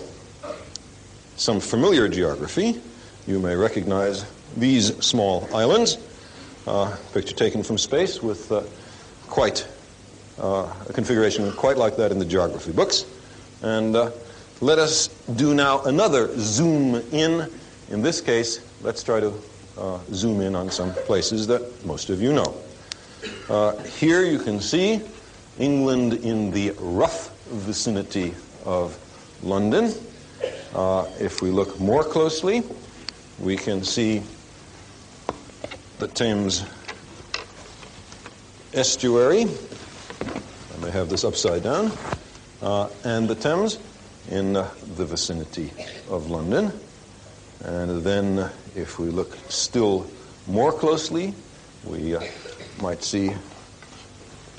some familiar geography, you may recognize these small islands, uh, picture taken from space with uh, quite uh, a configuration quite like that in the geography books. And uh, let us do now another zoom in. In this case, let's try to uh, zoom in on some places that most of you know. Uh, here you can see England in the rough vicinity of London. Uh, if we look more closely, we can see the Thames estuary. I may have this upside down. Uh, and the Thames in the vicinity of London. And then, if we look still more closely, we uh, might see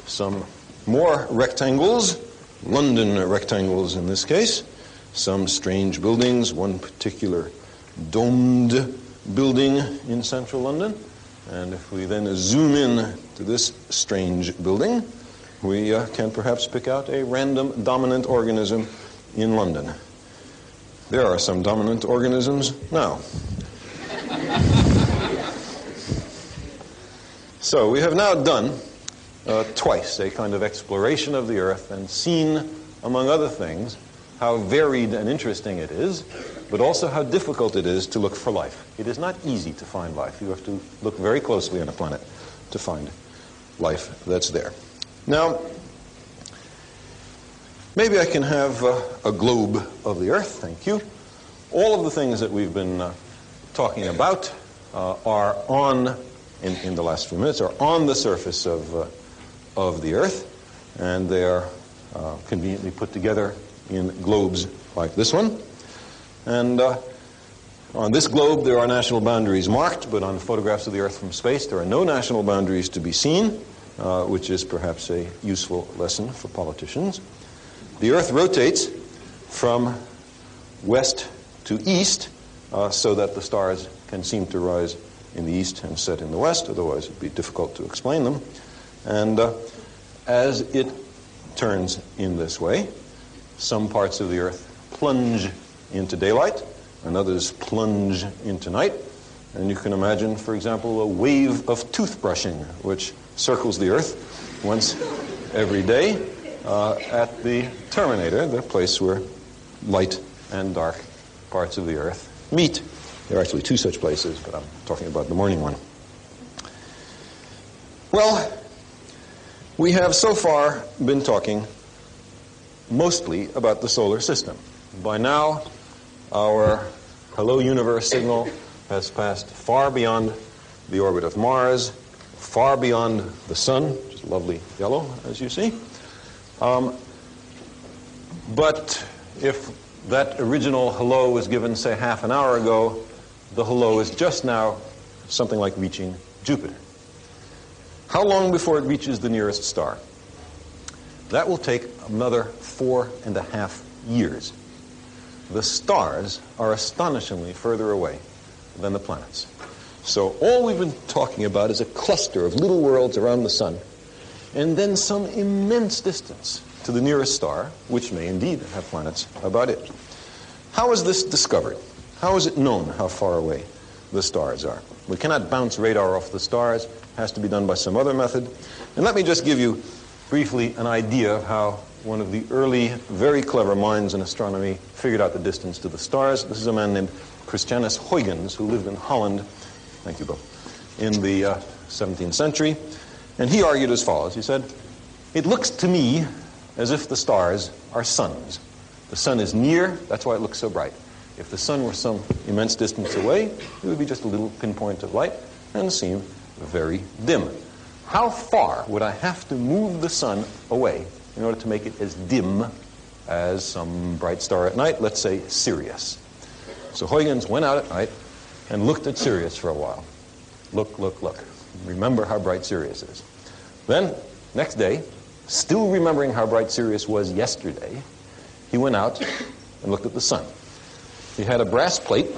some more rectangles, London rectangles in this case, some strange buildings, one particular domed building in central London. And if we then zoom in to this strange building, we uh, can perhaps pick out a random dominant organism in London. There are some dominant organisms now. So we have now done uh, twice a kind of exploration of the Earth and seen, among other things, how varied and interesting it is, but also how difficult it is to look for life. It is not easy to find life. You have to look very closely on a planet to find life that's there. Now, maybe I can have uh, a globe of the Earth. Thank you. All of the things that we've been uh, talking about uh, are on, in, in the last few minutes, are on the surface of, uh, of the Earth, and they are uh, conveniently put together in globes like this one. And uh, on this globe, there are national boundaries marked, but on photographs of the Earth from space, there are no national boundaries to be seen uh, which is perhaps a useful lesson for politicians. The Earth rotates from west to east uh, so that the stars can seem to rise in the east and set in the west, otherwise it would be difficult to explain them. And uh, as it turns in this way, some parts of the Earth plunge into daylight, and others plunge into night. And you can imagine, for example, a wave of toothbrushing, which circles the Earth once every day uh, at the terminator, the place where light and dark parts of the Earth meet. There are actually two such places, but I'm talking about the morning one. Well, we have so far been talking mostly about the solar system. By now, our Hello Universe signal has passed far beyond the orbit of Mars far beyond the sun, which is lovely yellow, as you see. Um, but if that original hello was given, say, half an hour ago, the hello is just now something like reaching Jupiter. How long before it reaches the nearest star? That will take another four and a half years. The stars are astonishingly further away than the planets. So all we've been talking about is a cluster of little worlds around the sun, and then some immense distance to the nearest star, which may indeed have planets about it. How is this discovered? How is it known how far away the stars are? We cannot bounce radar off the stars. It has to be done by some other method. And let me just give you briefly an idea of how one of the early, very clever minds in astronomy figured out the distance to the stars. This is a man named Christianus Huygens, who lived in Holland Thank you, Bill. In the uh, 17th century. And he argued as follows. He said, It looks to me as if the stars are suns. The sun is near, that's why it looks so bright. If the sun were some immense distance away, it would be just a little pinpoint of light and seem very dim. How far would I have to move the sun away in order to make it as dim as some bright star at night, let's say Sirius? So Huygens went out at night and looked at Sirius for a while. Look, look, look. remember how bright Sirius is. Then, next day, still remembering how bright Sirius was yesterday, he went out and looked at the sun. He had a brass plate,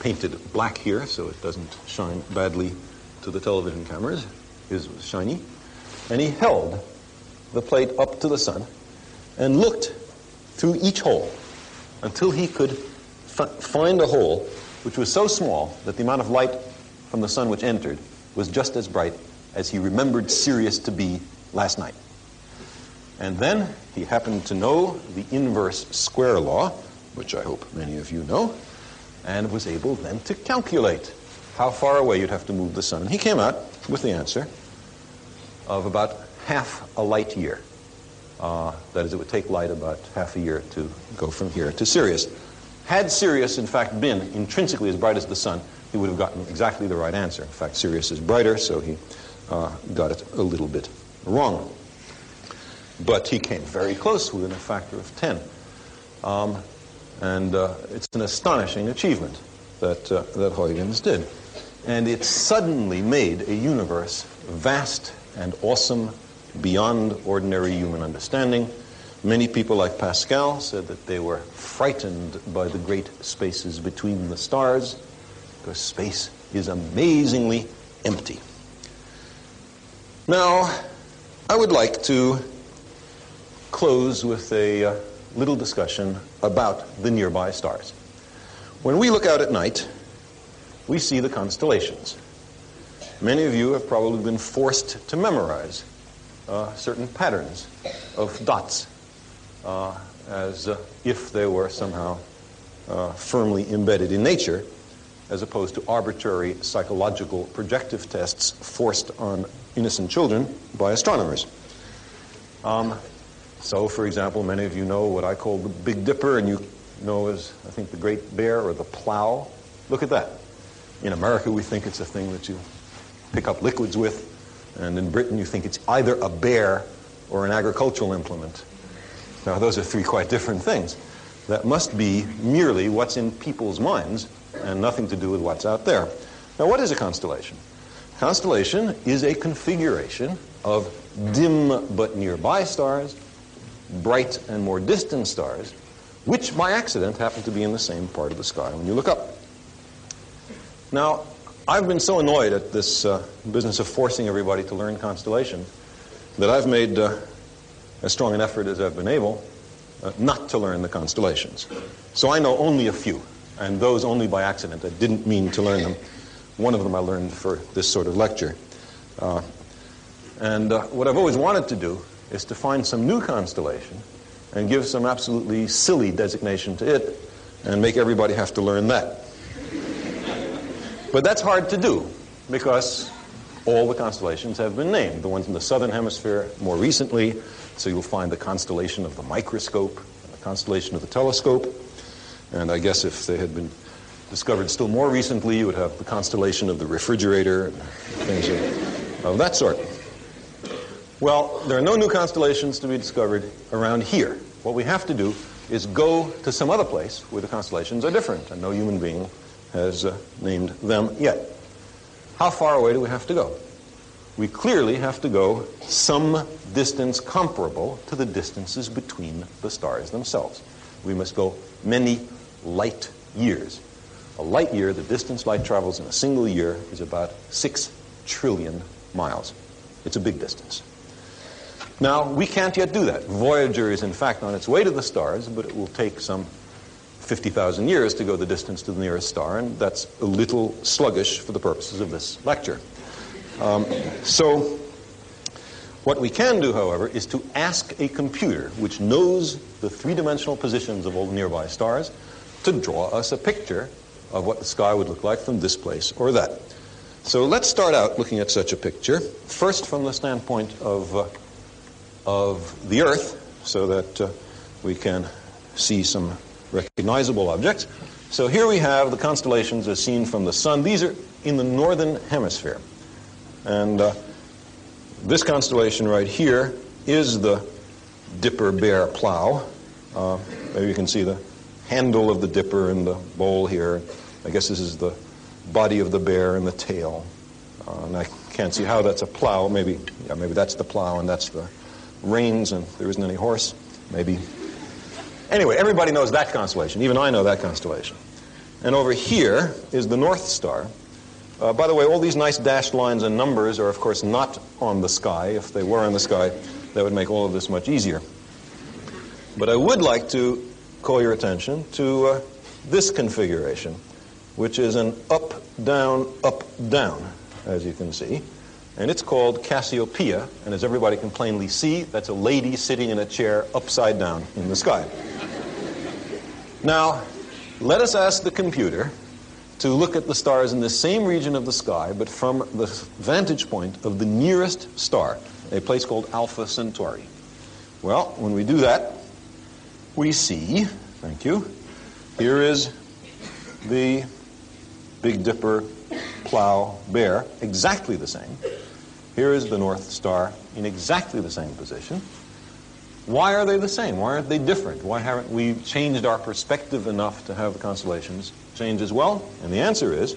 painted black here so it doesn't shine badly to the television cameras. His was shiny. And he held the plate up to the sun and looked through each hole until he could find a hole which was so small that the amount of light from the sun which entered was just as bright as he remembered Sirius to be last night. And then he happened to know the inverse square law, which I hope many of you know, and was able then to calculate how far away you'd have to move the sun. And he came out with the answer of about half a light year. Uh, that is, it would take light about half a year to go from here to Sirius. Had Sirius, in fact, been intrinsically as bright as the sun, he would have gotten exactly the right answer. In fact, Sirius is brighter, so he uh, got it a little bit wrong. But he came very close within a factor of 10. Um, and uh, it's an astonishing achievement that, uh, that Huygens did. And it suddenly made a universe vast and awesome beyond ordinary human understanding. Many people, like Pascal, said that they were frightened by the great spaces between the stars because space is amazingly empty. Now, I would like to close with a uh, little discussion about the nearby stars. When we look out at night, we see the constellations. Many of you have probably been forced to memorize uh, certain patterns of dots uh, as uh, if they were somehow uh, firmly embedded in nature, as opposed to arbitrary psychological projective tests forced on innocent children by astronomers. Um, so, for example, many of you know what I call the Big Dipper, and you know as, I think, the Great Bear or the Plow. Look at that. In America, we think it's a thing that you pick up liquids with, and in Britain, you think it's either a bear or an agricultural implement. Now, those are three quite different things. That must be merely what's in people's minds and nothing to do with what's out there. Now, what is a constellation? Constellation is a configuration of dim but nearby stars, bright and more distant stars, which by accident happen to be in the same part of the sky when you look up. Now, I've been so annoyed at this uh, business of forcing everybody to learn constellations that I've made uh, as strong an effort as I've been able uh, not to learn the constellations. So I know only a few, and those only by accident. I didn't mean to learn them. One of them I learned for this sort of lecture. Uh, and uh, what I've always wanted to do is to find some new constellation and give some absolutely silly designation to it and make everybody have to learn that. But that's hard to do because all the constellations have been named. The ones in the southern hemisphere more recently, so you'll find the constellation of the microscope and the constellation of the telescope. And I guess if they had been discovered still more recently, you would have the constellation of the refrigerator and things of, of that sort. Well, there are no new constellations to be discovered around here. What we have to do is go to some other place where the constellations are different, and no human being has uh, named them yet. How far away do we have to go? We clearly have to go some distance comparable to the distances between the stars themselves. We must go many light years. A light year, the distance light travels in a single year, is about six trillion miles. It's a big distance. Now, we can't yet do that. Voyager is, in fact, on its way to the stars, but it will take some 50,000 years to go the distance to the nearest star, and that's a little sluggish for the purposes of this lecture. Um, so, what we can do, however, is to ask a computer which knows the three dimensional positions of all the nearby stars to draw us a picture of what the sky would look like from this place or that. So let's start out looking at such a picture, first from the standpoint of, uh, of the Earth, so that uh, we can see some recognizable objects. So here we have the constellations as seen from the sun. These are in the northern hemisphere. And uh, this constellation right here is the Dipper Bear Plow. Uh, maybe you can see the handle of the dipper in the bowl here. I guess this is the body of the bear and the tail Uh, and I can't see how that's a plow. Maybe, yeah, maybe that's the plow and that's the reins and there isn't any horse. Maybe. Anyway, everybody knows that constellation. Even I know that constellation. And over here is the North Star. Uh, by the way, all these nice dashed lines and numbers are, of course, not on the sky. If they were on the sky, that would make all of this much easier. But I would like to call your attention to uh, this configuration, which is an up, down, up, down, as you can see. And it's called Cassiopeia, and as everybody can plainly see, that's a lady sitting in a chair upside down in the sky. now, let us ask the computer to look at the stars in the same region of the sky, but from the vantage point of the nearest star, a place called Alpha Centauri. Well, when we do that, we see, thank you, here is the Big Dipper, Plow, Bear, exactly the same. Here is the North Star in exactly the same position. Why are they the same? Why aren't they different? Why haven't we changed our perspective enough to have the constellations change as well? And the answer is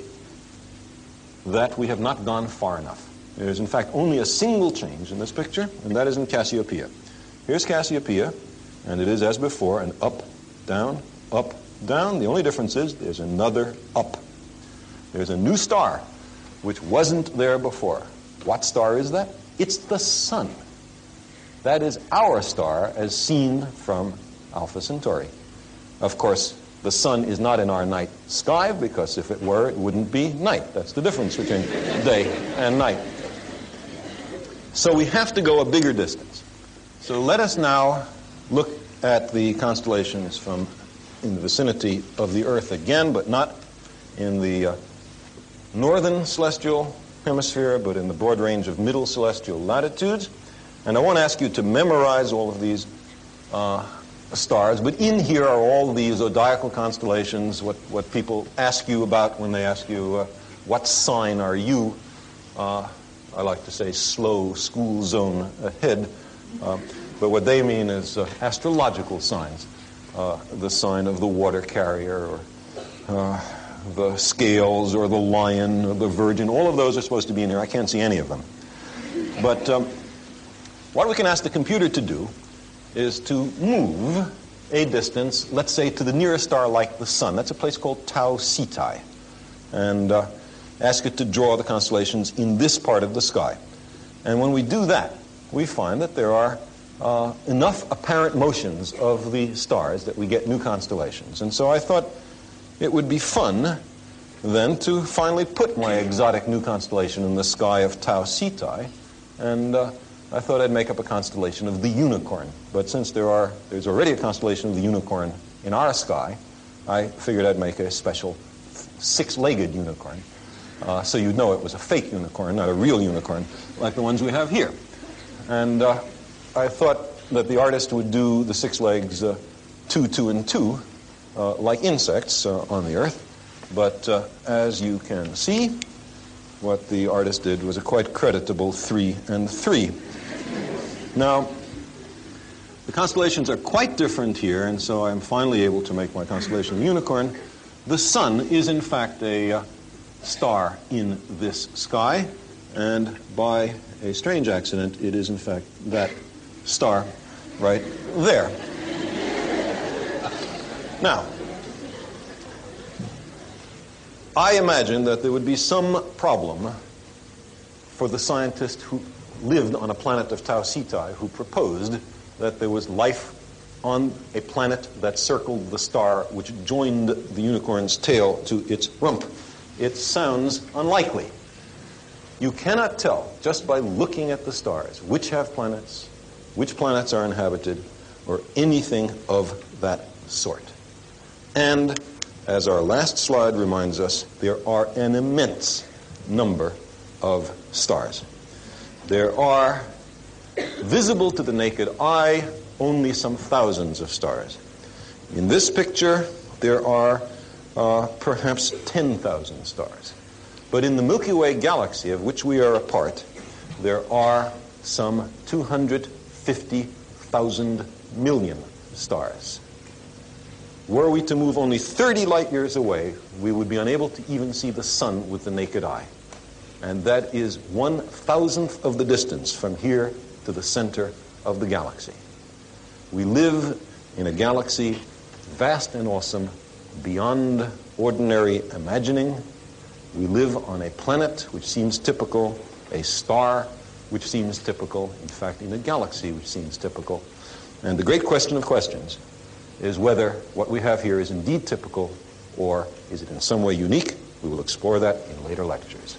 that we have not gone far enough. There is, in fact, only a single change in this picture, and that is in Cassiopeia. Here's Cassiopeia, and it is, as before, an up, down, up, down. The only difference is there's another up. There's a new star, which wasn't there before. What star is that? It's the sun. That is our star as seen from Alpha Centauri. Of course, the sun is not in our night sky because if it were, it wouldn't be night. That's the difference between day and night. So we have to go a bigger distance. So let us now look at the constellations from in the vicinity of the Earth again, but not in the uh, northern celestial hemisphere, but in the broad range of middle celestial latitudes. And I won't ask you to memorize all of these uh, stars, but in here are all these zodiacal constellations, what, what people ask you about when they ask you, uh, what sign are you? Uh, I like to say slow school zone ahead. Uh, but what they mean is uh, astrological signs. Uh, the sign of the water carrier or the scales or the lion or the virgin. All of those are supposed to be in here. I can't see any of them. But um, what we can ask the computer to do is to move a distance, let's say to the nearest star like the sun. That's a place called Tau Ceti. And uh, ask it to draw the constellations in this part of the sky. And when we do that, we find that there are uh, enough apparent motions of the stars that we get new constellations. And so I thought it would be fun then to finally put my exotic new constellation in the sky of Tau Ceti and uh, I thought I'd make up a constellation of the unicorn. But since there are, there's already a constellation of the unicorn in our sky, I figured I'd make a special six-legged unicorn. Uh, so you'd know it was a fake unicorn, not a real unicorn, like the ones we have here. And uh, I thought that the artist would do the six legs uh, two, two, and two, uh, like insects uh, on the earth. But uh, as you can see, what the artist did was a quite creditable three and three. Now, the constellations are quite different here, and so I'm finally able to make my constellation unicorn. The sun is, in fact, a uh, star in this sky, and by a strange accident, it is, in fact, that star right there. Now, I imagine that there would be some problem for the scientist who lived on a planet of Tau Ceti who proposed that there was life on a planet that circled the star which joined the unicorn's tail to its rump. It sounds unlikely. You cannot tell just by looking at the stars which have planets, which planets are inhabited, or anything of that sort. And as our last slide reminds us, there are an immense number of stars. There are, visible to the naked eye, only some thousands of stars. In this picture, there are uh, perhaps 10,000 stars. But in the Milky Way galaxy, of which we are a part, there are some 250,000 million stars. Were we to move only 30 light years away, we would be unable to even see the sun with the naked eye. and that is one thousandth of the distance from here to the center of the galaxy. We live in a galaxy vast and awesome, beyond ordinary imagining. We live on a planet which seems typical, a star which seems typical, in fact, in a galaxy which seems typical. And the great question of questions is whether what we have here is indeed typical or is it in some way unique? We will explore that in later lectures.